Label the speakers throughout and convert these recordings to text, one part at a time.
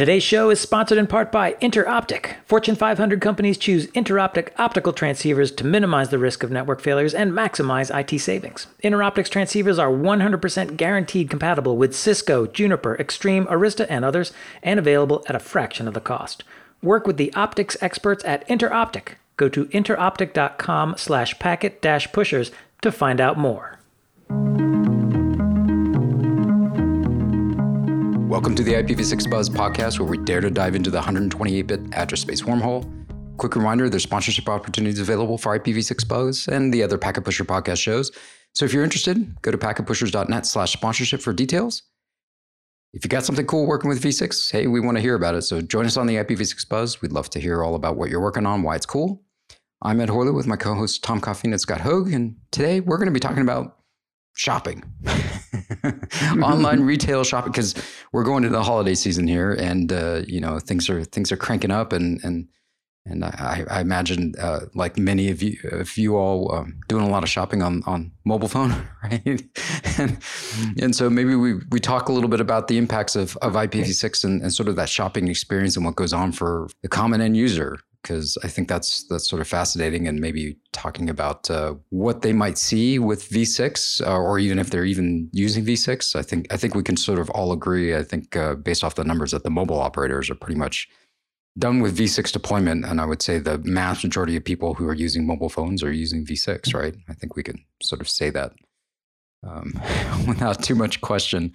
Speaker 1: Today's show is sponsored in part by Interoptic. Fortune 500 companies choose Interoptic optical transceivers to minimize the risk of network failures and maximize IT savings. Interoptic's transceivers are 100% guaranteed compatible with Cisco, Juniper, Extreme, Arista, and others, and available at a fraction of the cost. Work with the optics experts at Interoptic. Go to interoptic.com slash packet dash pushers to find out more.
Speaker 2: Welcome to the IPv6 Buzz podcast, where we dare to dive into the 128 bit address space wormhole. Quick reminder there's sponsorship opportunities available for IPv6 Buzz and the other Packet Pusher podcast shows. So if you're interested, go to packetpushers.net slash sponsorship for details. If you got something cool working with V6, hey, we want to hear about it. So join us on the IPv6 Buzz. We'd love to hear all about what you're working on, why it's cool. I'm Ed Horley with my co hosts Tom Coffeen and Scott Hogg. And today we're going to be talking about shopping, online retail shopping, because we're going to the holiday season here, and uh, you know things are things are cranking up, and and and I, I imagine, uh, like many of you, if you all, um, doing a lot of shopping on on mobile phone, right? and, and so maybe we we talk a little bit about the impacts of of IPv6 and, and sort of that shopping experience and what goes on for the common end user, because I think that's that's sort of fascinating, and maybe talking about uh, what they might see with V6, uh, or even if they're even using V6. I think I think we can sort of all agree. I think uh, based off the numbers that the mobile operators are pretty much done with V6 deployment, and I would say the mass majority of people who are using mobile phones are using V6. Right? I think we can sort of say that um, without too much question,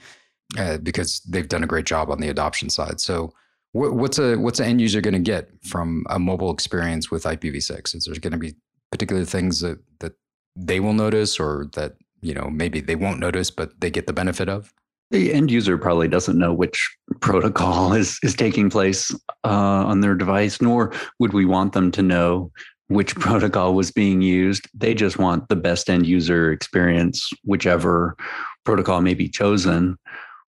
Speaker 2: uh, because they've done a great job on the adoption side. So what's a what's an end user going to get from a mobile experience with IPv6? Is there going to be particular things that that they will notice, or that you know maybe they won't notice, but they get the benefit of?
Speaker 3: The end user probably doesn't know which protocol is is taking place uh, on their device, nor would we want them to know which protocol was being used. They just want the best end user experience, whichever protocol may be chosen.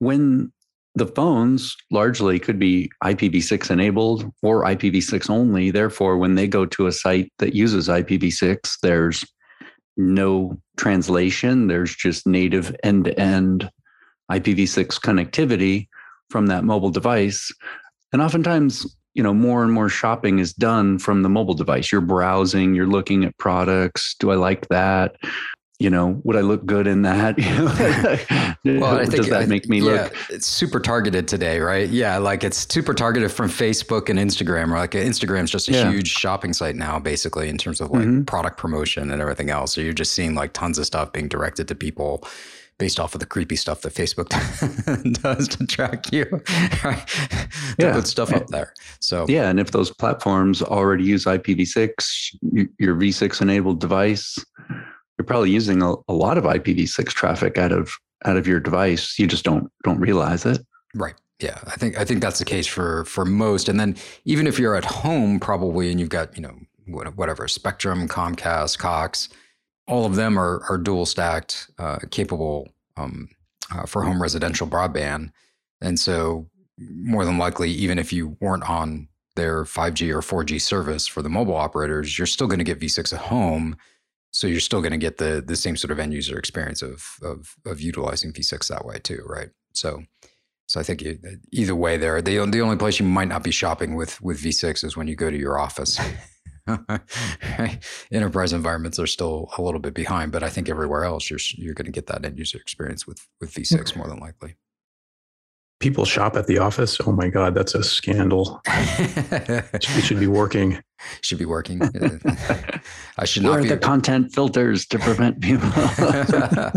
Speaker 3: When the phones largely could be IPv6 enabled or IPv6 only. Therefore, when they go to a site that uses IPv6, there's no translation, there's just native end to end IPv6 connectivity from that mobile device. And oftentimes, you know, more and more shopping is done from the mobile device. You're browsing, you're looking at products. Do I like that? You know, would I look good in that? well, I think, does that make me yeah, look?
Speaker 2: It's super targeted today, right? Yeah, like it's super targeted from Facebook and Instagram. Or like Instagram's just a yeah. huge shopping site now, basically in terms of like mm-hmm. product promotion and everything else. So you're just seeing like tons of stuff being directed to people based off of the creepy stuff that Facebook does to track you, right? to yeah. put stuff up there. So
Speaker 3: yeah, and if those platforms already use IPv6, your V6 enabled device you're probably using a, a lot of IPv6 traffic out of out of your device. You just don't don't realize it.
Speaker 2: Right. Yeah, I think I think that's the case for for most. And then even if you're at home, probably, and you've got you know whatever Spectrum, Comcast, Cox, all of them are are dual stacked, uh, capable um, uh, for home residential broadband. And so more than likely, even if you weren't on their 5G or 4G service for the mobile operators, you're still going to get V6 at home so you're still going to get the the same sort of end user experience of of of utilizing V6 that way too, right? So so I think either way, there the the only place you might not be shopping with with V6 is when you go to your office. Enterprise environments are still a little bit behind, but I think everywhere else you're you're going to get that end user experience with with V6 more than likely
Speaker 4: people shop at the office. Oh my God, that's a scandal. it should be working.
Speaker 2: Should be working. I should
Speaker 3: Where
Speaker 2: not
Speaker 3: are
Speaker 2: be...
Speaker 3: the content filters to prevent people?
Speaker 2: I,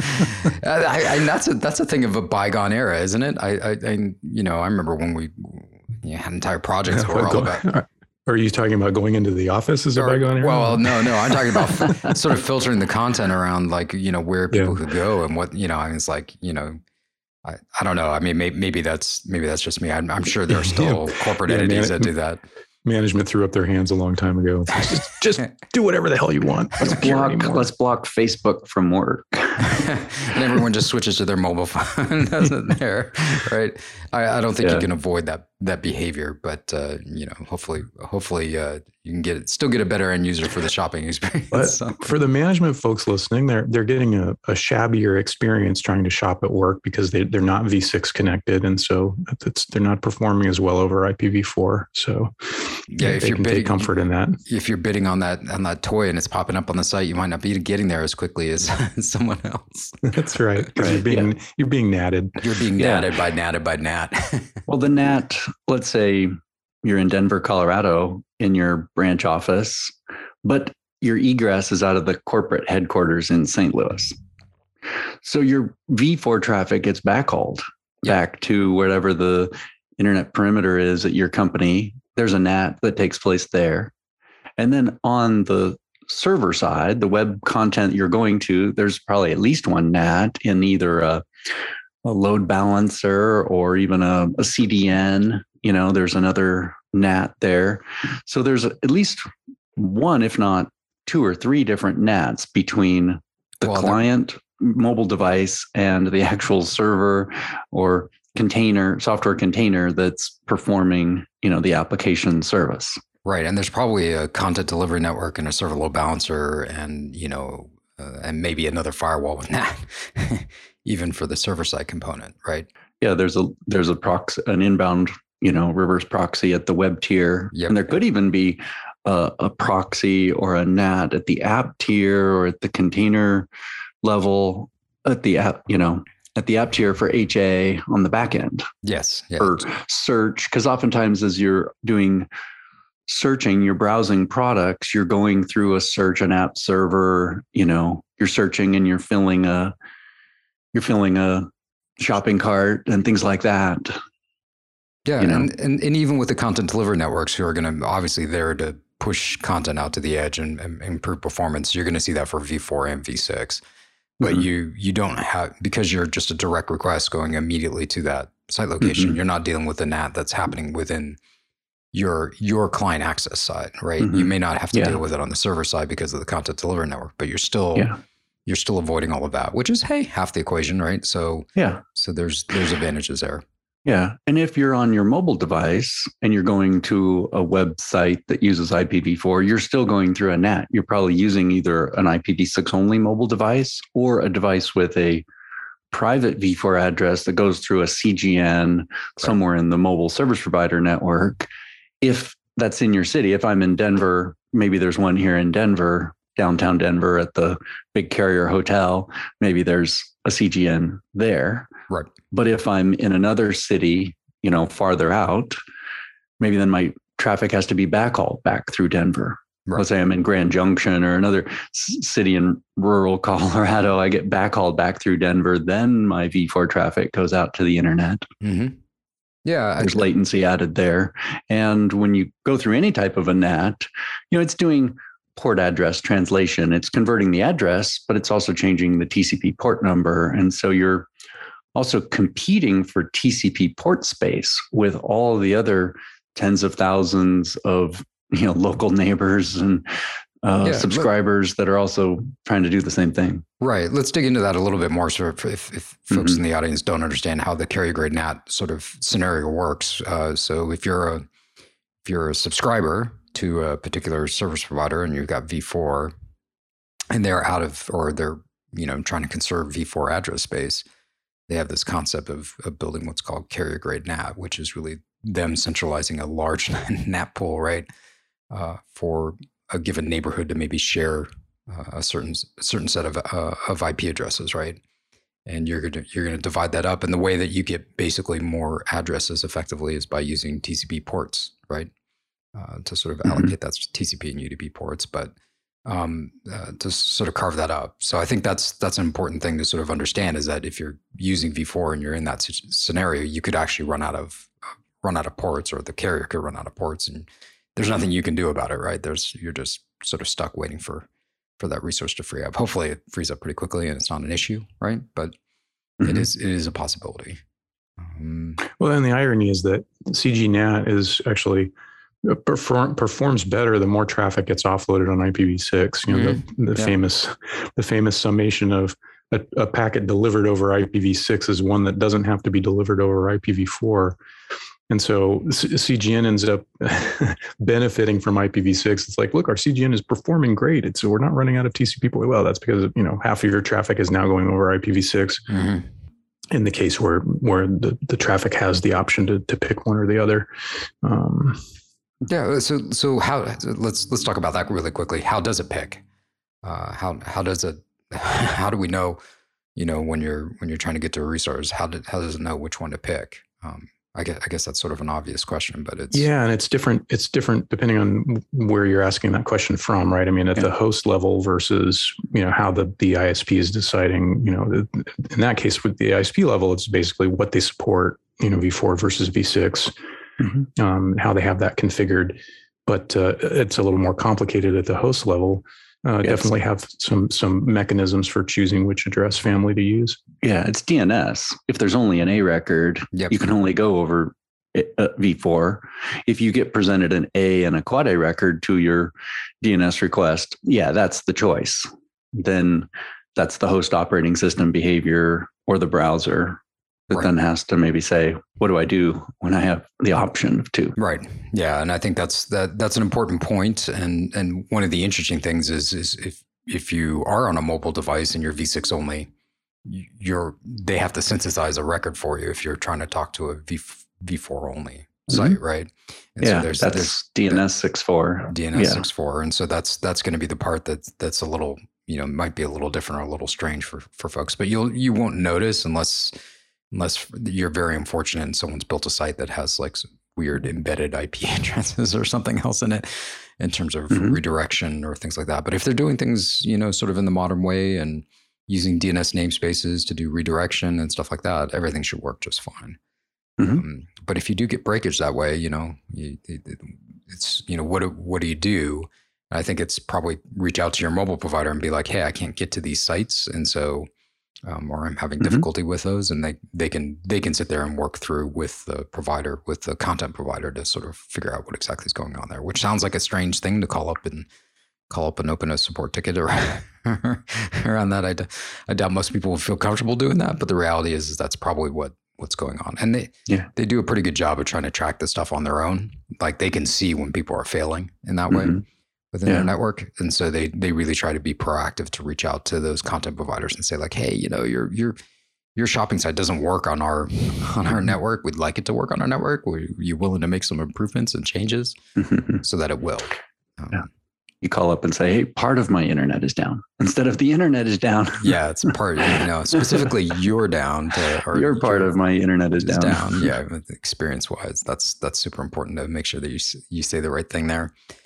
Speaker 2: I, that's a that's a thing of a bygone era, isn't it? I, I, I you know, I remember when we you know, had entire projects were all about.
Speaker 4: Are you talking about going into the office as a bygone era?
Speaker 2: Well, no, no. I'm talking about sort of filtering the content around, like you know, where people yeah. could go and what you know. I mean, it's like you know, I, I don't know. I mean, maybe, maybe that's maybe that's just me. I'm, I'm sure there are still yeah. corporate yeah, entities man, that do that.
Speaker 4: Management threw up their hands a long time ago. Just, just do whatever the hell you want.
Speaker 3: Let's block. Let's block Facebook from work.
Speaker 2: and everyone just switches to their mobile phone, doesn't there? Right? I, I don't think yeah. you can avoid that that behavior, but uh, you know, hopefully, hopefully, uh, you can get still get a better end user for the shopping experience.
Speaker 4: So. for the management folks listening, they're they're getting a, a shabbier experience trying to shop at work because they they're not V6 connected, and so it's they're not performing as well over IPv4. So
Speaker 2: yeah, if you're
Speaker 4: bidding, take comfort in that.
Speaker 2: If you're bidding on that on that toy and it's popping up on the site, you might not be getting there as quickly as someone else.
Speaker 4: That's right. Because right. you're being yeah. you're being natted.
Speaker 2: You're being yeah. natted by natted by nat.
Speaker 3: well, the nat let's say you're in Denver, Colorado in your branch office, but your egress is out of the corporate headquarters in St. Louis. So your V4 traffic gets backhauled back to wherever the internet perimeter is at your company. There's a NAT that takes place there. And then on the server side, the web content you're going to, there's probably at least one NAT in either a, a load balancer or even a, a CDN you know there's another nat there. So there's at least one if not two or three different nats between the well, client mobile device and the actual server or container software container that's performing you know the application service.
Speaker 2: Right and there's probably a content delivery network and a server load balancer and you know uh, and maybe another firewall with that even for the server side component right
Speaker 3: yeah there's a there's a prox an inbound you know, reverse proxy at the web tier. Yep. And there could even be a, a, proxy or a NAT at the app tier or at the container level at the app, you know, at the app tier for HA on the back end.
Speaker 2: Yes.
Speaker 3: yes. For search, because oftentimes as you're doing searching, you're browsing products, you're going through a search and app server, you know, you're searching and you're filling a you're filling a shopping cart and things like that.
Speaker 2: Yeah, you know? and, and, and even with the content delivery networks who are going to obviously there to push content out to the edge and, and improve performance, you're going to see that for V4 and V6. But mm-hmm. you you don't have because you're just a direct request going immediately to that site location. Mm-hmm. You're not dealing with the NAT that's happening within your your client access side, right? Mm-hmm. You may not have to yeah. deal with it on the server side because of the content delivery network, but you're still yeah. You're still avoiding all of that, which is hey half the equation, right? So
Speaker 3: yeah,
Speaker 2: so there's there's advantages there.
Speaker 3: Yeah. And if you're on your mobile device and you're going to a website that uses IPv4, you're still going through a NAT. You're probably using either an IPv6 only mobile device or a device with a private v4 address that goes through a CGN right. somewhere in the mobile service provider network. If that's in your city, if I'm in Denver, maybe there's one here in Denver, downtown Denver at the big carrier hotel, maybe there's a CGN there.
Speaker 2: Right.
Speaker 3: But if I'm in another city, you know, farther out, maybe then my traffic has to be backhauled back through Denver. Right. Let's say I'm in Grand Junction or another city in rural Colorado, I get backhauled back through Denver. Then my V4 traffic goes out to the internet.
Speaker 2: Mm-hmm. Yeah.
Speaker 3: There's latency added there. And when you go through any type of a NAT, you know, it's doing port address translation. It's converting the address, but it's also changing the TCP port number. And so you're also competing for TCP port space with all the other tens of thousands of you know local neighbors and uh, yeah, subscribers that are also trying to do the same thing.
Speaker 2: Right. Let's dig into that a little bit more. So, if, if, if folks mm-hmm. in the audience don't understand how the carrier grade NAT sort of scenario works, uh, so if you're a if you're a subscriber to a particular service provider and you've got V4, and they're out of or they're you know trying to conserve V4 address space, they have this concept of, of building what's called carrier grade NAT, which is really them centralizing a large NAT pool, right, uh, for a given neighborhood to maybe share uh, a certain certain set of uh, of IP addresses, right? And you're gonna you're gonna divide that up, and the way that you get basically more addresses effectively is by using TCP ports, right, uh, to sort of mm-hmm. allocate that TCP and UDP ports, but um, uh, to sort of carve that up. So I think that's that's an important thing to sort of understand is that if you're using V4 and you're in that scenario, you could actually run out of run out of ports, or the carrier could run out of ports, and there's nothing you can do about it, right? There's you're just sort of stuck waiting for for that resource to free up. Hopefully, it frees up pretty quickly and it's not an issue, right? But mm-hmm. it is it is a possibility.
Speaker 4: Um, well, and the irony is that CGNAT is actually perform, performs better the more traffic gets offloaded on IPv6. You know, mm-hmm. the, the yeah. famous the famous summation of a, a packet delivered over IPv6 is one that doesn't have to be delivered over IPv4. And so CGN ends up benefiting from IPv6. It's like, look, our CGN is performing great. It's, so we're not running out of TCP. Well, that's because you know half of your traffic is now going over IPv6. Mm-hmm. In the case where where the, the traffic has the option to to pick one or the other. Um,
Speaker 2: yeah. So so how let's let's talk about that really quickly. How does it pick? Uh, how how does it? How do we know? You know, when you're when you're trying to get to a resource, how did how does it know which one to pick? Um, I guess, I guess that's sort of an obvious question, but it's
Speaker 4: yeah, and it's different. It's different depending on where you're asking that question from, right? I mean, at yeah. the host level versus you know how the the ISP is deciding. You know, in that case, with the ISP level, it's basically what they support. You know, V4 versus V6, mm-hmm. um, how they have that configured. But uh, it's a little more complicated at the host level uh, yes. definitely have some some mechanisms for choosing which address family to use.
Speaker 3: Yeah, it's DNS. If there's only an A record, yep. you can only go over uh, v4. If you get presented an A and a quad A record to your DNS request, yeah, that's the choice. Then that's the host operating system behavior or the browser that right. then has to maybe say, what do I do when I have the option of two?
Speaker 2: Right. Yeah, and I think that's that that's an important point. And and one of the interesting things is is if if you are on a mobile device and you're V6 only, you're they have to synthesize a record for you if you're trying to talk to a V V4 only site, mm-hmm. right?
Speaker 3: And yeah, so there's, that's there's DNS six four.
Speaker 2: DNS six four, and so that's that's going to be the part that that's a little you know might be a little different or a little strange for for folks, but you'll you won't notice unless unless you're very unfortunate and someone's built a site that has like weird embedded IP addresses or something else in it in terms of mm-hmm. redirection or things like that. But if they're doing things, you know, sort of in the modern way and using DNS namespaces to do redirection and stuff like that, everything should work just fine. Mm-hmm. Um, but if you do get breakage that way, you know, you, it's you know what what do you do? I think it's probably reach out to your mobile provider and be like, hey, I can't get to these sites, and so um, or I'm having mm-hmm. difficulty with those, and they they can they can sit there and work through with the provider, with the content provider, to sort of figure out what exactly is going on there. Which sounds like a strange thing to call up and call up and open a support ticket around, around that. I, d- I doubt most people would feel comfortable doing that, but the reality is, is that's probably what what's going on, and they yeah. they do a pretty good job of trying to track this stuff on their own. Like they can see when people are failing in that mm-hmm. way within yeah. their network. And so they they really try to be proactive to reach out to those content providers and say like, hey, you know, your your your shopping site doesn't work on our on our network. We'd like it to work on our network. Are you willing to make some improvements and changes so that it will?
Speaker 3: Um, yeah you call up and say, "Hey, part of my internet is down," instead of the internet is down.
Speaker 2: yeah, it's part. You know, specifically you're down. To,
Speaker 3: or your part of my internet is, is down. down.
Speaker 2: Yeah, experience wise, that's that's super important to make sure that you you say the right thing there.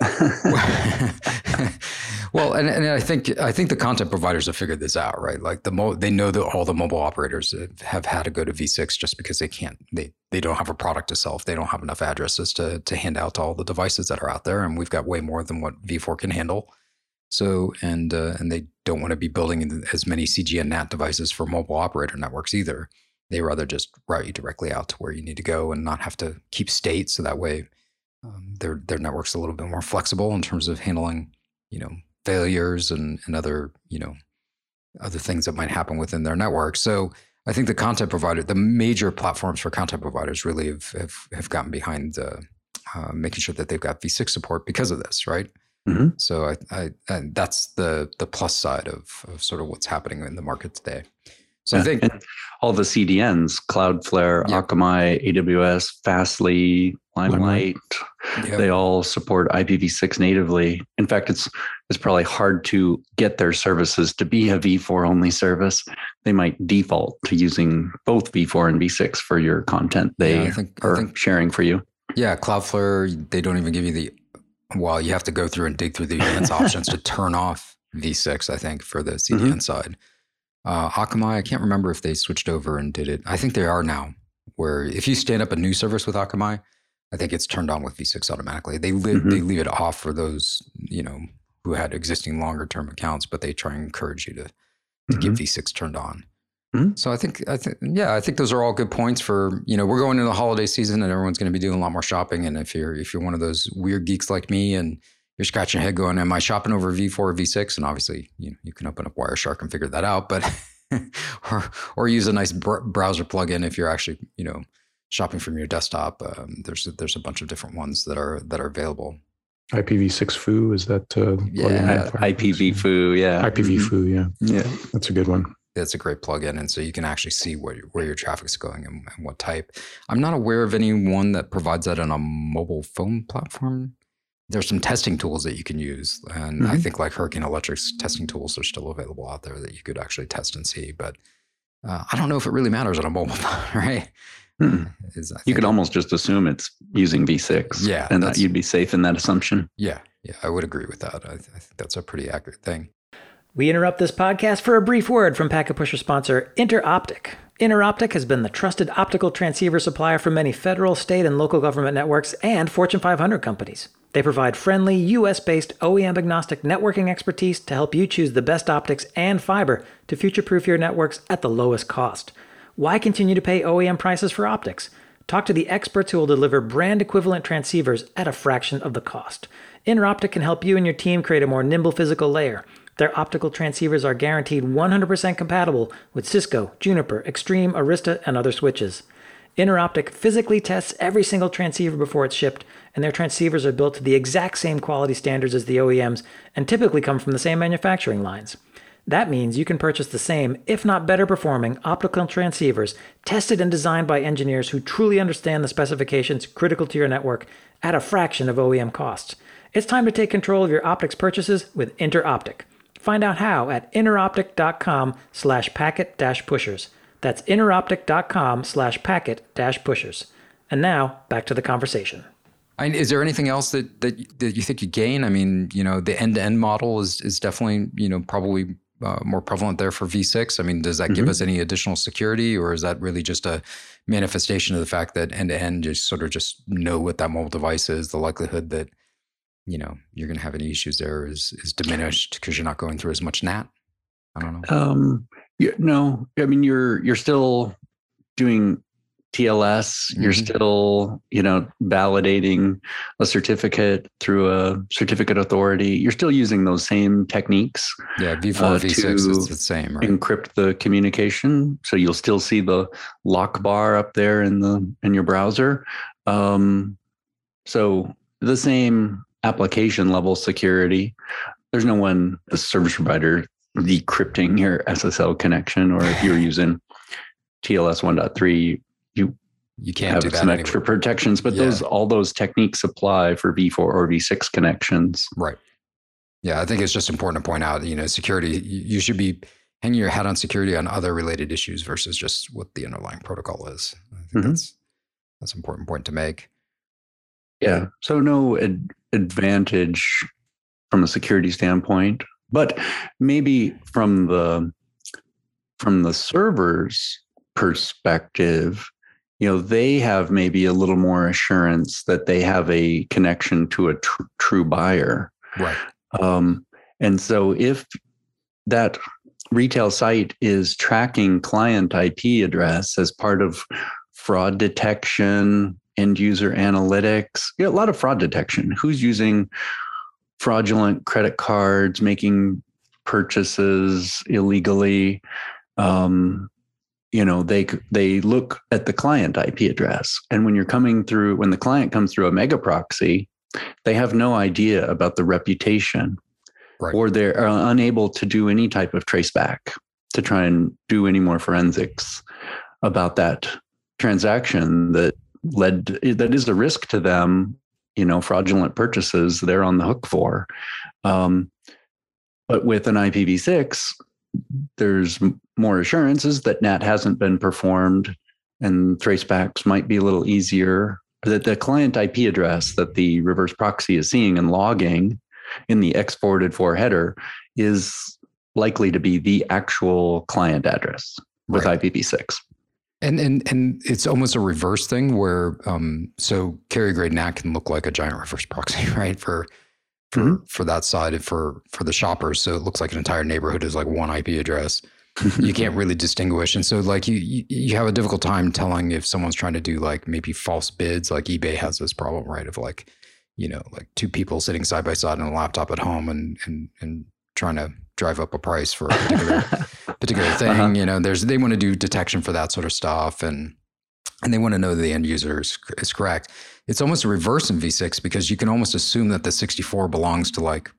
Speaker 2: well, and, and I think I think the content providers have figured this out, right? Like the mo- they know that all the mobile operators have had to go to V6 just because they can't they they don't have a product to sell if they don't have enough addresses to to hand out to all the devices that are out there, and we've got way more than what V4 can handle. So and uh, and they don't want to be building as many CGN NAT devices for mobile operator networks either. They rather just route you directly out to where you need to go and not have to keep state. So that way, um, their their network's a little bit more flexible in terms of handling, you know, failures and and other you know other things that might happen within their network. So I think the content provider, the major platforms for content providers, really have have, have gotten behind uh, uh, making sure that they've got V6 support because of this, right? Mm-hmm. So I, I, I, that's the the plus side of, of sort of what's happening in the market today. So yeah. I think
Speaker 3: and all the CDNs, Cloudflare, yeah. Akamai, AWS, Fastly, Limelight, yeah. they all support IPv6 natively. In fact, it's it's probably hard to get their services to be a v4 only service. They might default to using both v4 and v6 for your content they yeah, think, are think, sharing for you.
Speaker 2: Yeah, Cloudflare, they don't even give you the well, you have to go through and dig through the advanced options to turn off v6, I think, for the CDN mm-hmm. side. Uh, Akamai, I can't remember if they switched over and did it. I think they are now. Where if you stand up a new service with Akamai, I think it's turned on with V6 automatically. They li- mm-hmm. they leave it off for those you know who had existing longer term accounts, but they try and encourage you to, to mm-hmm. get V6 turned on. Mm-hmm. So I think I think yeah, I think those are all good points for you know we're going into the holiday season and everyone's going to be doing a lot more shopping. And if you're if you're one of those weird geeks like me and you're scratching your head going, am I shopping over V4 or V6? And obviously, you know, you can open up Wireshark and figure that out. But or or use a nice br- browser plugin if you're actually you know shopping from your desktop. Um, there's there's a bunch of different ones that are that are available.
Speaker 4: IPv6 foo is that uh,
Speaker 2: yeah
Speaker 3: IPv4 yeah
Speaker 4: IPv
Speaker 3: mm-hmm.
Speaker 4: foo yeah
Speaker 3: yeah
Speaker 4: that's a good one.
Speaker 2: It's a great plugin, and so you can actually see where where your traffic's going and, and what type. I'm not aware of anyone that provides that on a mobile phone platform there's some testing tools that you can use. And mm-hmm. I think like Hurricane Electric's testing tools are still available out there that you could actually test and see. But uh, I don't know if it really matters on a mobile phone, right?
Speaker 3: Hmm. Is, you could almost just assume it's using V6.
Speaker 2: Yeah.
Speaker 3: And that you'd be safe in that assumption.
Speaker 2: Yeah. Yeah. I would agree with that. I, I think that's a pretty accurate thing.
Speaker 1: We interrupt this podcast for a brief word from Packet Pusher sponsor Interoptic. Interoptic has been the trusted optical transceiver supplier for many federal, state, and local government networks and Fortune 500 companies. They provide friendly, US based, OEM agnostic networking expertise to help you choose the best optics and fiber to future proof your networks at the lowest cost. Why continue to pay OEM prices for optics? Talk to the experts who will deliver brand equivalent transceivers at a fraction of the cost. Interoptic can help you and your team create a more nimble physical layer. Their optical transceivers are guaranteed 100% compatible with Cisco, Juniper, Extreme, Arista, and other switches. Interoptic physically tests every single transceiver before it's shipped and their transceivers are built to the exact same quality standards as the OEMs and typically come from the same manufacturing lines. That means you can purchase the same, if not better performing, optical transceivers tested and designed by engineers who truly understand the specifications critical to your network at a fraction of OEM costs. It's time to take control of your optics purchases with Interoptic. Find out how at interoptic.com slash packet dash pushers. That's interoptic.com slash packet dash pushers. And now, back to the conversation.
Speaker 2: I, is there anything else that, that that you think you gain? I mean, you know, the end to end model is is definitely you know probably uh, more prevalent there for V6. I mean, does that mm-hmm. give us any additional security, or is that really just a manifestation of the fact that end to end just sort of just know what that mobile device is? The likelihood that you know you're going to have any issues there is is diminished because you're not going through as much NAT. I don't know. Um,
Speaker 3: yeah, no, I mean you're you're still doing TLS, mm-hmm. you're still, you know, validating a certificate through a certificate authority. You're still using those same techniques.
Speaker 2: Yeah, V4, uh, V6 is the same, right?
Speaker 3: Encrypt the communication. So you'll still see the lock bar up there in the in your browser. Um, so the same application level security. There's no one, a service provider, decrypting your SSL connection, or if you're using TLS 1.3, you
Speaker 2: you can't
Speaker 3: have
Speaker 2: do that
Speaker 3: some extra protections, but yeah. those all those techniques apply for V4 or V6 connections.
Speaker 2: Right. Yeah, I think it's just important to point out, you know, security. You should be hanging your hat on security on other related issues versus just what the underlying protocol is. I think mm-hmm. that's that's an important point to make.
Speaker 3: Yeah. So no ad- advantage from a security standpoint, but maybe from the from the server's perspective, you know they have maybe a little more assurance that they have a connection to a tr- true buyer.
Speaker 2: Right. Um,
Speaker 3: and so if that retail site is tracking client ip address as part of fraud detection end user analytics. A lot of fraud detection. Who's using fraudulent credit cards making purchases illegally? Um, you know they they look at the client ip address. And when you're coming through when the client comes through a mega proxy they have no idea about the reputation right. or they're unable to do any type of traceback to try and do any more forensics about that transaction that led that is a risk to them you know fraudulent purchases they're on the hook for um, but with an ipv6 there's more assurances that NAT hasn't been performed and tracebacks might be a little easier. That the client IP address that the reverse proxy is seeing and logging in the X-Forwarded-For header is likely to be the actual client address with right. IPv6.
Speaker 2: And and and it's almost a reverse thing where um, so carrier grade NAT can look like a giant reverse proxy, right? For for mm-hmm. for that side for for the shoppers. So it looks like an entire neighborhood is like one IP address. you can't really distinguish, and so like you, you you have a difficult time telling if someone's trying to do like maybe false bids. Like eBay has this problem, right? Of like you know like two people sitting side by side on a laptop at home and and and trying to drive up a price for a particular particular thing. Uh-huh. You know, there's they want to do detection for that sort of stuff, and and they want to know that the end user is, is correct. It's almost a reverse in V6 because you can almost assume that the 64 belongs to like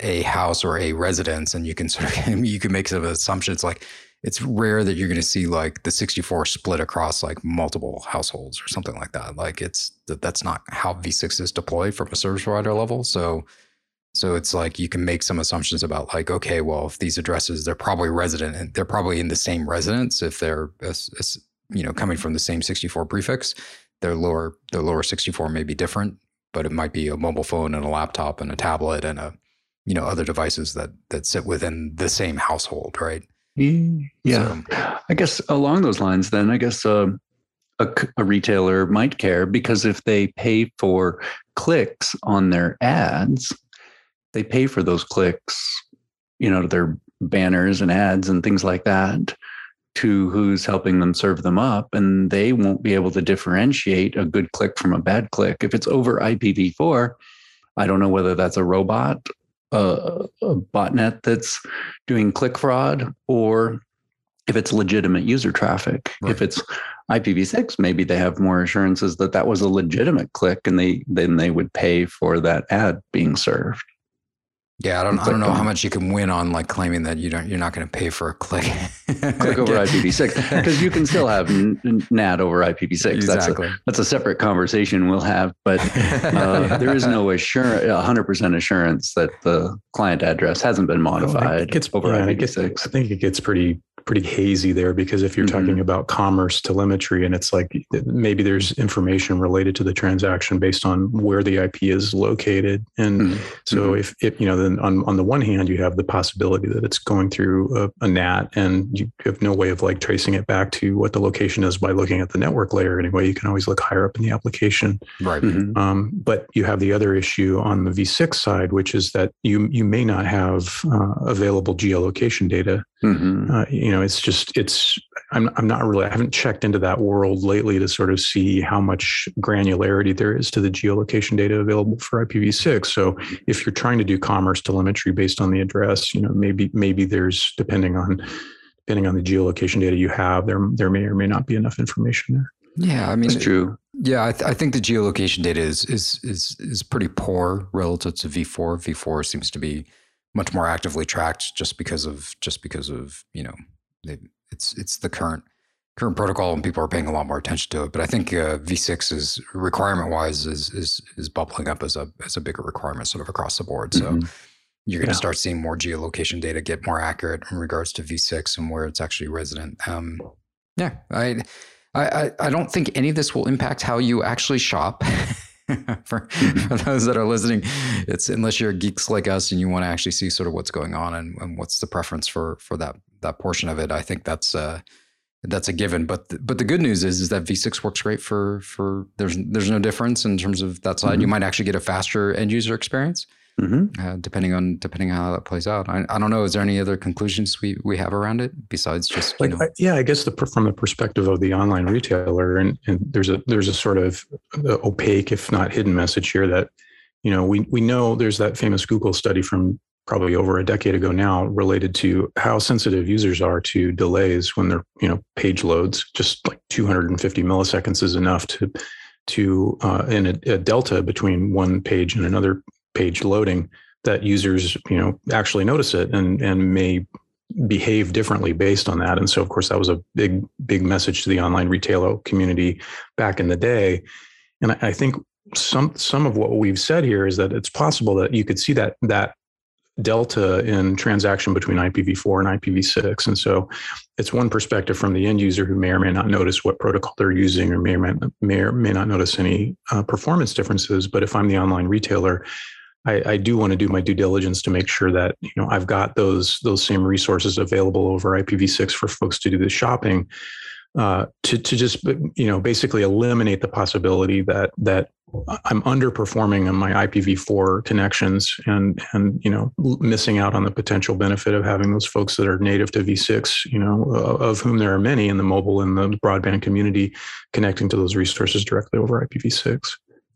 Speaker 2: a house or a residence, and you can sort of you can make some assumptions like it's rare that you're going to see like the 64 split across like multiple households or something like that. Like it's that's not how V6 is deployed from a service provider level. So so it's like you can make some assumptions about like okay, well if these addresses they're probably resident and they're probably in the same residence if they're you know coming from the same 64 prefix, their lower their lower 64 may be different, but it might be a mobile phone and a laptop and a tablet and a you know other devices that that sit within the same household, right?
Speaker 3: Yeah, so. I guess along those lines, then I guess uh, a, a retailer might care because if they pay for clicks on their ads, they pay for those clicks, you know, their banners and ads and things like that to who's helping them serve them up and they won't be able to differentiate a good click from a bad click if it's over IPv4 I don't know whether that's a robot a, a botnet that's doing click fraud or if it's legitimate user traffic. Right. If it's IPv6, maybe they have more assurances that that was a legitimate click, and they then they would pay for that ad being served.
Speaker 2: Yeah, I don't. I don't know how much you can win on like claiming that you don't. You're not going to pay for a click.
Speaker 3: click over IPv6 because you can still have NAT over IPv6. Exactly. That's a, that's a separate conversation we'll have. But uh, there is no assurance, 100 percent assurance that the client address hasn't been modified
Speaker 4: it gets,
Speaker 3: over
Speaker 4: yeah,
Speaker 3: IPv6.
Speaker 4: It gets, I think it gets pretty pretty hazy there because if you're mm-hmm. talking about commerce telemetry and it's like maybe there's information related to the transaction based on where the IP is located and mm-hmm. so mm-hmm. if, if you know then on, on the one hand you have the possibility that it's going through a, a, NAT and you have no way of like tracing it back to what the location is by looking at the network layer anyway you can always look higher up in the application
Speaker 2: right mm-hmm.
Speaker 4: um, but you have the other issue on the v6 side which is that you you may not have uh, available geolocation data mm-hmm. uh, you know it's just it's I'm I'm not really I haven't checked into that world lately to sort of see how much granularity there is to the geolocation data available for IPv6. So if you're trying to do commerce telemetry based on the address, you know maybe maybe there's depending on depending on the geolocation data you have, there there may or may not be enough information there.
Speaker 2: Yeah, I mean,
Speaker 3: it's true.
Speaker 2: Yeah, I, th- I, think the geolocation data is is is is pretty poor relative to V4. V4 seems to be much more actively tracked just because of just because of you know it's it's the current current protocol and people are paying a lot more attention to it. But I think uh, V6 is requirement wise is is is bubbling up as a as a bigger requirement sort of across the board. So mm-hmm. you're going to yeah. start seeing more geolocation data get more accurate in regards to V6 and where it's actually resident. Um, yeah, I, I I don't think any of this will impact how you actually shop. for, for, those that are listening, it's unless you're geeks like us and you want to actually see sort of what's going on and, and what's the preference for for that that portion of it. I think that's uh, that's a given. But the, but the good news is is that V6 works great for for there's there's no difference in terms of that side. Mm-hmm. You might actually get a faster end user experience. Mm-hmm. Uh, depending on depending on how that plays out. I, I, don't know. Is there any other conclusions we we have around it besides just
Speaker 4: like
Speaker 2: know? I,
Speaker 4: yeah? I guess the from the perspective of the online retailer, and and there's a there's a sort of uh, opaque, if not hidden, message here that you know we we know there's that famous Google study from probably over a decade ago now related to how sensitive users are to delays when their you know page loads. Just like 250 milliseconds is enough to to uh, in a, a delta between one page and another page loading that users you know actually notice it and and may behave differently based on that and so of course that was a big big message to the online retailer community back in the day and i think some some of what we've said here is that it's possible that you could see that that delta in transaction between IPv4 and IPv6. And so it's one perspective from the end user who may or may not notice what protocol they're using or may or may, may, or may not notice any uh, performance differences. But if I'm the online retailer, I, I, do want to do my due diligence to make sure that you know I've got those those same resources available over IPv6 for folks to do the shopping. Uh, to to just you know basically eliminate the possibility that that I'm underperforming on my IPv4 connections and and you know missing out on the potential benefit of having those folks that are native to V6, you know, of whom there are many in the mobile and the broadband community connecting to those resources directly over IPv6.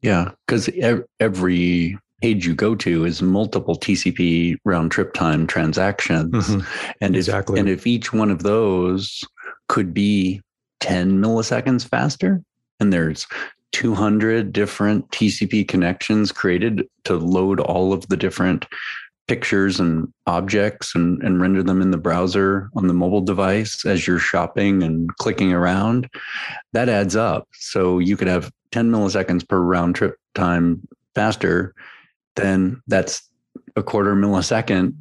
Speaker 3: Yeah, because every page you go to is multiple TCP round trip time transactions. Mm-hmm. And exactly. if, and if each one of those could be 10 milliseconds faster, and there's 200 different TCP connections created to load all of the different pictures and objects and, and render them in the browser on the mobile device as you're shopping and clicking around, that adds up. So you could have 10 milliseconds per round trip time faster, then that's a quarter millisecond,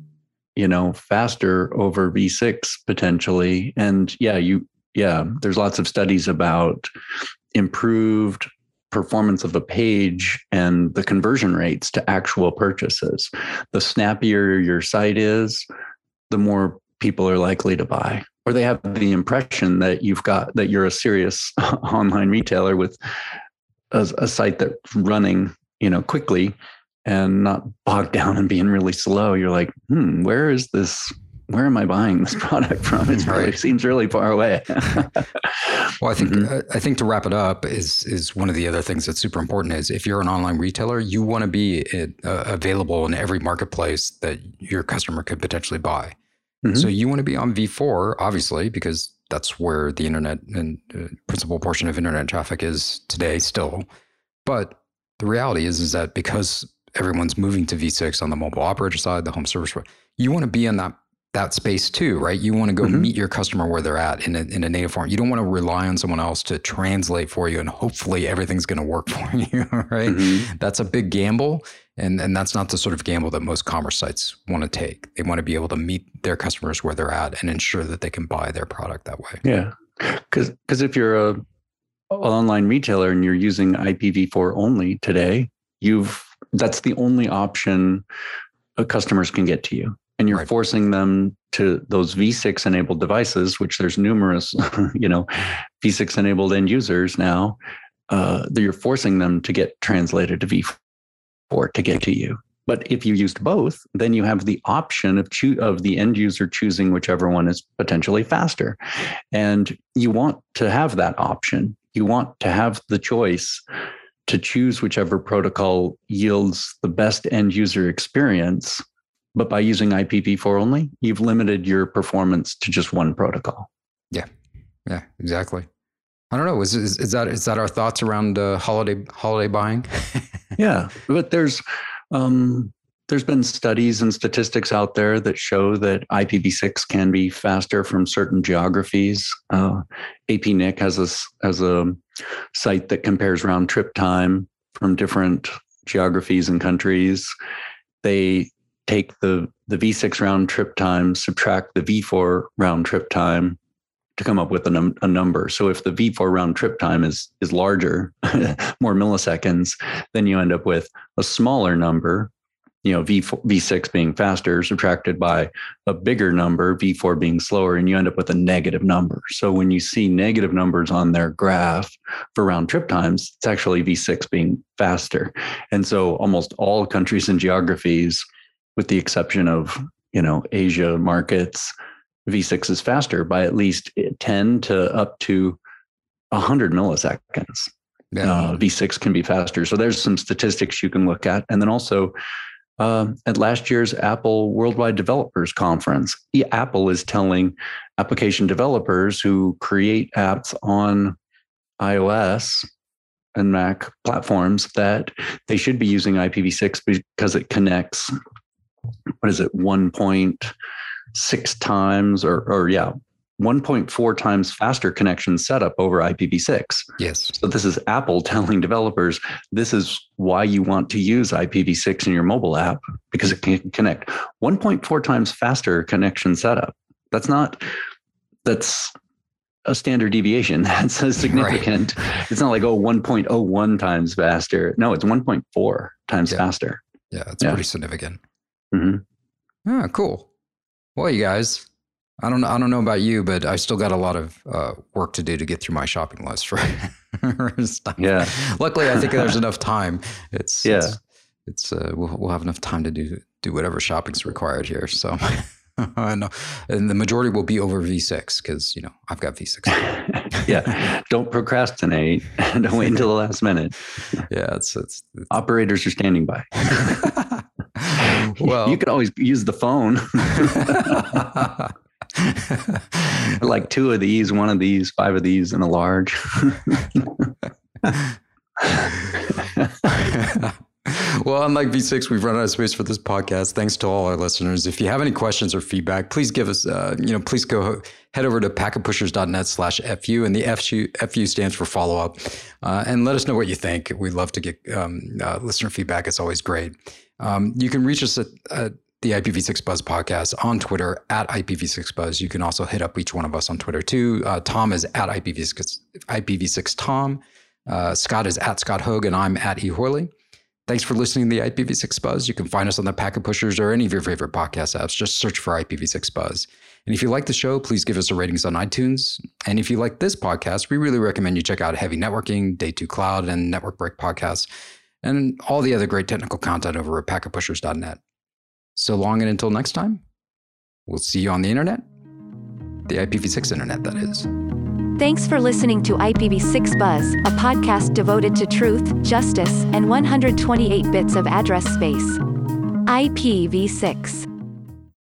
Speaker 3: you know, faster over V6 potentially. And yeah, you, yeah, there's lots of studies about improved performance of a page and the conversion rates to actual purchases. The snappier your site is, the more people are likely to buy or they have the impression that you've got that you're a serious online retailer with a, a, site that's running you know quickly and not bogged down and being really slow you're like hmm where is this where am I buying this product from? It really right. seems really far away.
Speaker 2: well, I think mm-hmm. Uh, I think to wrap it up is is one of the other things that's super important is if you're an online retailer, you want to be uh, available in every marketplace that your customer could potentially buy. Mm-hmm. So you want to be on V4, obviously, because that's where the internet and uh, principal portion of internet traffic is today still. But the reality is is that because everyone's moving to V6 on the mobile operator side, the home service, you want to be in that that space too, right? You want to go mm-hmm. meet your customer where they're at in a, in a native form. You don't want to rely on someone else to translate for you and hopefully everything's going to work for you, right? Mm-hmm. That's a big gamble. And, and that's not the sort of gamble that most commerce sites want to take. They want to be able to meet their customers where they're at and ensure that they can buy their product that way.
Speaker 3: Yeah. Because because if you're a, a online retailer and you're using IPv4 only today, you've that's the only option customers can get to you. And you're right. forcing them to those v6 enabled devices which there's numerous you know v6 enabled end users now uh, that you're forcing them to get translated to v4 to get to you. But if you used both then you have the option of choo- of the end user choosing whichever one is potentially faster. And you want to have that option. You want to have the choice to choose whichever protocol yields the best end user experience but by using IPv4 only, you've limited your performance to just one protocol.
Speaker 2: Yeah, yeah, exactly. I don't know. Is, is, is that is that our thoughts around uh, holiday holiday buying?
Speaker 3: yeah, but there's um, there's been studies and statistics out there that show that IPv6 can be faster from certain geographies. Uh, APNIC has a has a site that compares round trip time from different geographies and countries. They take the the V6 round trip time, subtract the V4 round trip time to come up with a, num- a number. So if the V4 round trip time is is larger, more milliseconds, then you end up with a smaller number. You know, V4, V6 being faster, subtracted by a bigger number, V4 being slower, and you end up with a negative number. So when you see negative numbers on their graph for round trip times, it's actually V6 being faster. And so almost all countries and geographies with the exception of you know Asia markets, V6 is faster by at least 10 to up to 100 milliseconds. Yeah. Uh, V6 can be faster. So there's some statistics you can look at. And then also uh, at last year's Apple Worldwide Developers Conference, Apple is telling application developers who create apps on iOS and Mac platforms that they should be using IPv6 because it connects what is it 1.6 times or or yeah 1.4 times faster connection setup over IPv6.
Speaker 2: Yes.
Speaker 3: So this is Apple telling developers this is why you want to use IPv6 in your mobile app because it can connect 1.4 times faster connection setup. That's not that's a standard deviation. That's a significant. Right. It's not like oh 1.01 times faster. No, it's 1.4 times
Speaker 2: yeah.
Speaker 3: faster.
Speaker 2: Yeah, it's yeah. pretty significant. Mm-hmm. Ah, cool. Well, you guys, I don't I don't know about you, but I still got a lot of uh, work to do to get through my shopping list for, stuff.
Speaker 3: Yeah.
Speaker 2: Luckily, I think there's enough time. It's yeah. It's, it's uh, we'll we'll have enough time to do do whatever shopping's required here. So. I know. And the majority will be over V6 because, you know, I've got V6.
Speaker 3: yeah. Don't procrastinate. Don't wait until the last minute.
Speaker 2: Yeah. It's, it's, it's...
Speaker 3: operators are standing by. well, you can always use the phone. like two of these, one of these, five of these, and a large.
Speaker 2: well, unlike V6, we've run out of space for this podcast. Thanks to all our listeners. If you have any questions or feedback, please give us, uh, you know, please go head over to packetpushers.net slash FU and the FU, FU stands for follow up uh, and let us know what you think. We'd love to get um, uh, listener feedback. It's always great. Um, you can reach us at, at the IPv6 Buzz podcast on Twitter at IPv6 Buzz. You can also hit up each one of us on Twitter too. Uh, Tom is at IPv6, IPv6 Tom. Uh, Scott is at Scott Hogg, and I'm at E Horley. Thanks for listening to the IPv6 Buzz. You can find us on the Packet Pushers or any of your favorite podcast apps. Just search for IPv6 Buzz. And if you like the show, please give us a ratings on iTunes. And if you like this podcast, we really recommend you check out Heavy Networking, Day 2 Cloud, and Network Break podcasts, and all the other great technical content over at packetpushers.net. So long and until next time, we'll see you on the internet. The IPv6 internet, that is.
Speaker 5: Thanks for listening to IPv6 Buzz, a podcast devoted to truth, justice, and 128 bits of address space. IPv6